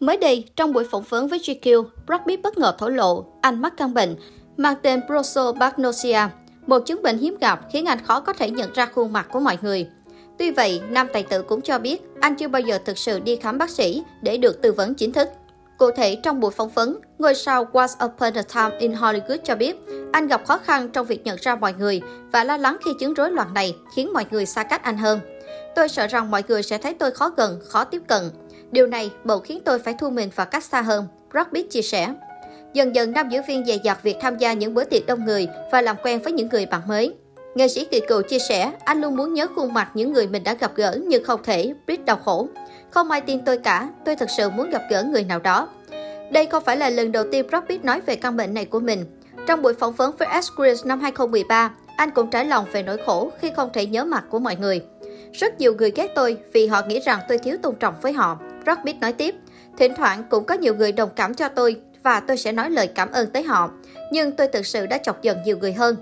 Mới đây, trong buổi phỏng vấn với GQ, Brad Pitt bất ngờ thổ lộ anh mắc căn bệnh mang tên prosopagnosia, một chứng bệnh hiếm gặp khiến anh khó có thể nhận ra khuôn mặt của mọi người. Tuy vậy, nam tài tử cũng cho biết anh chưa bao giờ thực sự đi khám bác sĩ để được tư vấn chính thức. Cụ thể, trong buổi phỏng vấn, ngôi sao Once Upon a Time in Hollywood cho biết anh gặp khó khăn trong việc nhận ra mọi người và lo lắng khi chứng rối loạn này khiến mọi người xa cách anh hơn. Tôi sợ rằng mọi người sẽ thấy tôi khó gần, khó tiếp cận. Điều này bầu khiến tôi phải thu mình vào cách xa hơn, Brad chia sẻ. Dần dần, nam diễn viên dày dặt việc tham gia những bữa tiệc đông người và làm quen với những người bạn mới. Nghệ sĩ kỳ cựu chia sẻ, anh luôn muốn nhớ khuôn mặt những người mình đã gặp gỡ nhưng không thể, Brit đau khổ. Không ai tin tôi cả, tôi thật sự muốn gặp gỡ người nào đó. Đây không phải là lần đầu tiên Brad nói về căn bệnh này của mình. Trong buổi phỏng vấn với esquire năm 2013, anh cũng trải lòng về nỗi khổ khi không thể nhớ mặt của mọi người. Rất nhiều người ghét tôi vì họ nghĩ rằng tôi thiếu tôn trọng với họ. Brad nói tiếp, thỉnh thoảng cũng có nhiều người đồng cảm cho tôi và tôi sẽ nói lời cảm ơn tới họ. Nhưng tôi thực sự đã chọc giận nhiều người hơn.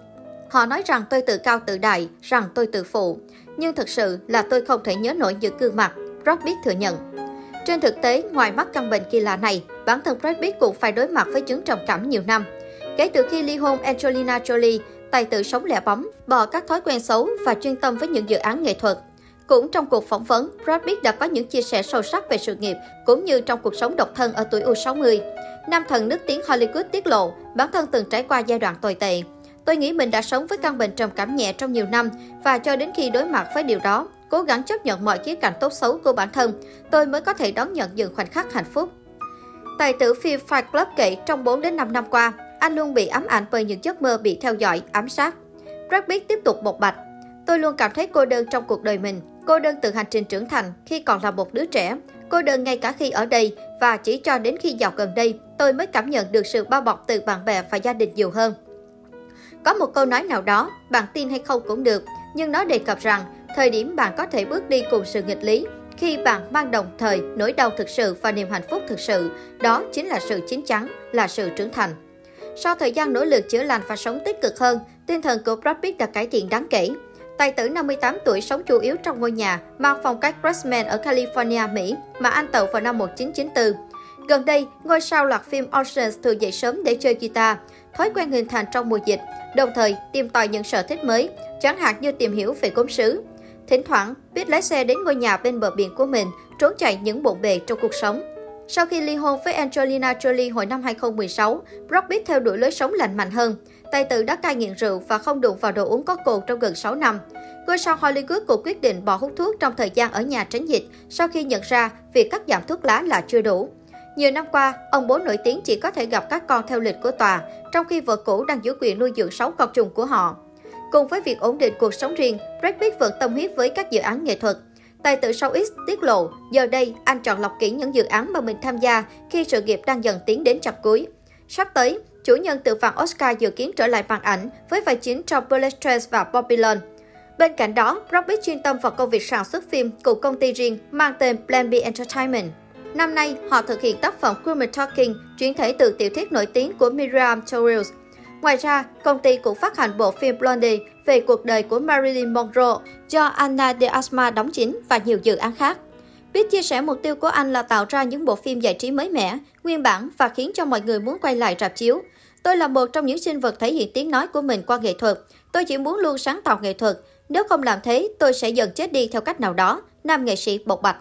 Họ nói rằng tôi tự cao tự đại, rằng tôi tự phụ. Nhưng thực sự là tôi không thể nhớ nổi những gương mặt, Brad thừa nhận. Trên thực tế, ngoài mắc căn bệnh kỳ lạ này, bản thân Brad Pitt cũng phải đối mặt với chứng trầm cảm nhiều năm. Kể từ khi ly hôn Angelina Jolie, tài tử sống lẻ bóng, bỏ các thói quen xấu và chuyên tâm với những dự án nghệ thuật. Cũng trong cuộc phỏng vấn, Brad Pitt đã có những chia sẻ sâu sắc về sự nghiệp cũng như trong cuộc sống độc thân ở tuổi U60. Nam thần nước tiếng Hollywood tiết lộ bản thân từng trải qua giai đoạn tồi tệ. Tôi nghĩ mình đã sống với căn bệnh trầm cảm nhẹ trong nhiều năm và cho đến khi đối mặt với điều đó, cố gắng chấp nhận mọi khía cạnh tốt xấu của bản thân, tôi mới có thể đón nhận những khoảnh khắc hạnh phúc. Tài tử phim Fight Club kể trong 4 đến 5 năm qua, anh luôn bị ám ảnh bởi những giấc mơ bị theo dõi, ám sát. Brad Pitt tiếp tục bộc bạch. Tôi luôn cảm thấy cô đơn trong cuộc đời mình. Cô đơn từ hành trình trưởng thành khi còn là một đứa trẻ. Cô đơn ngay cả khi ở đây và chỉ cho đến khi dạo gần đây, tôi mới cảm nhận được sự bao bọc từ bạn bè và gia đình nhiều hơn. Có một câu nói nào đó, bạn tin hay không cũng được, nhưng nó đề cập rằng thời điểm bạn có thể bước đi cùng sự nghịch lý, khi bạn mang đồng thời nỗi đau thực sự và niềm hạnh phúc thực sự, đó chính là sự chín chắn, là sự trưởng thành. Sau thời gian nỗ lực chữa lành và sống tích cực hơn, tinh thần của Brad Pitt đã cải thiện đáng kể. Tài tử 58 tuổi sống chủ yếu trong ngôi nhà mang phong cách Grassman ở California, Mỹ mà anh tậu vào năm 1994. Gần đây, ngôi sao loạt phim Oceans thường dậy sớm để chơi guitar, thói quen hình thành trong mùa dịch, đồng thời tìm tòi những sở thích mới, chẳng hạn như tìm hiểu về gốm sứ. Thỉnh thoảng, biết lái xe đến ngôi nhà bên bờ biển của mình, trốn chạy những bộn bề trong cuộc sống. Sau khi ly hôn với Angelina Jolie hồi năm 2016, Brad Pitt theo đuổi lối sống lành mạnh hơn. Tài tử đã cai nghiện rượu và không đụng vào đồ uống có cồn trong gần 6 năm. Ngôi sao Hollywood cũng quyết định bỏ hút thuốc trong thời gian ở nhà tránh dịch sau khi nhận ra việc cắt giảm thuốc lá là chưa đủ. Nhiều năm qua, ông bố nổi tiếng chỉ có thể gặp các con theo lịch của tòa, trong khi vợ cũ đang giữ quyền nuôi dưỡng 6 con trùng của họ. Cùng với việc ổn định cuộc sống riêng, Brad Pitt vẫn tâm huyết với các dự án nghệ thuật. Tài tử sau X tiết lộ, giờ đây anh chọn lọc kỹ những dự án mà mình tham gia khi sự nghiệp đang dần tiến đến chập cuối. Sắp tới, chủ nhân tự vàng Oscar dự kiến trở lại màn ảnh với vai chính trong Bullet Train và Babylon. Bên cạnh đó, Robert chuyên tâm vào công việc sản xuất phim cùng công ty riêng mang tên Plan B Entertainment. Năm nay, họ thực hiện tác phẩm Women Talking, chuyển thể từ tiểu thuyết nổi tiếng của Miriam Torres. Ngoài ra, công ty cũng phát hành bộ phim Blondie về cuộc đời của Marilyn Monroe do Anna de Asma đóng chính và nhiều dự án khác. Biết chia sẻ mục tiêu của anh là tạo ra những bộ phim giải trí mới mẻ, nguyên bản và khiến cho mọi người muốn quay lại rạp chiếu. Tôi là một trong những sinh vật thể hiện tiếng nói của mình qua nghệ thuật. Tôi chỉ muốn luôn sáng tạo nghệ thuật. Nếu không làm thế, tôi sẽ dần chết đi theo cách nào đó, nam nghệ sĩ bộc bạch.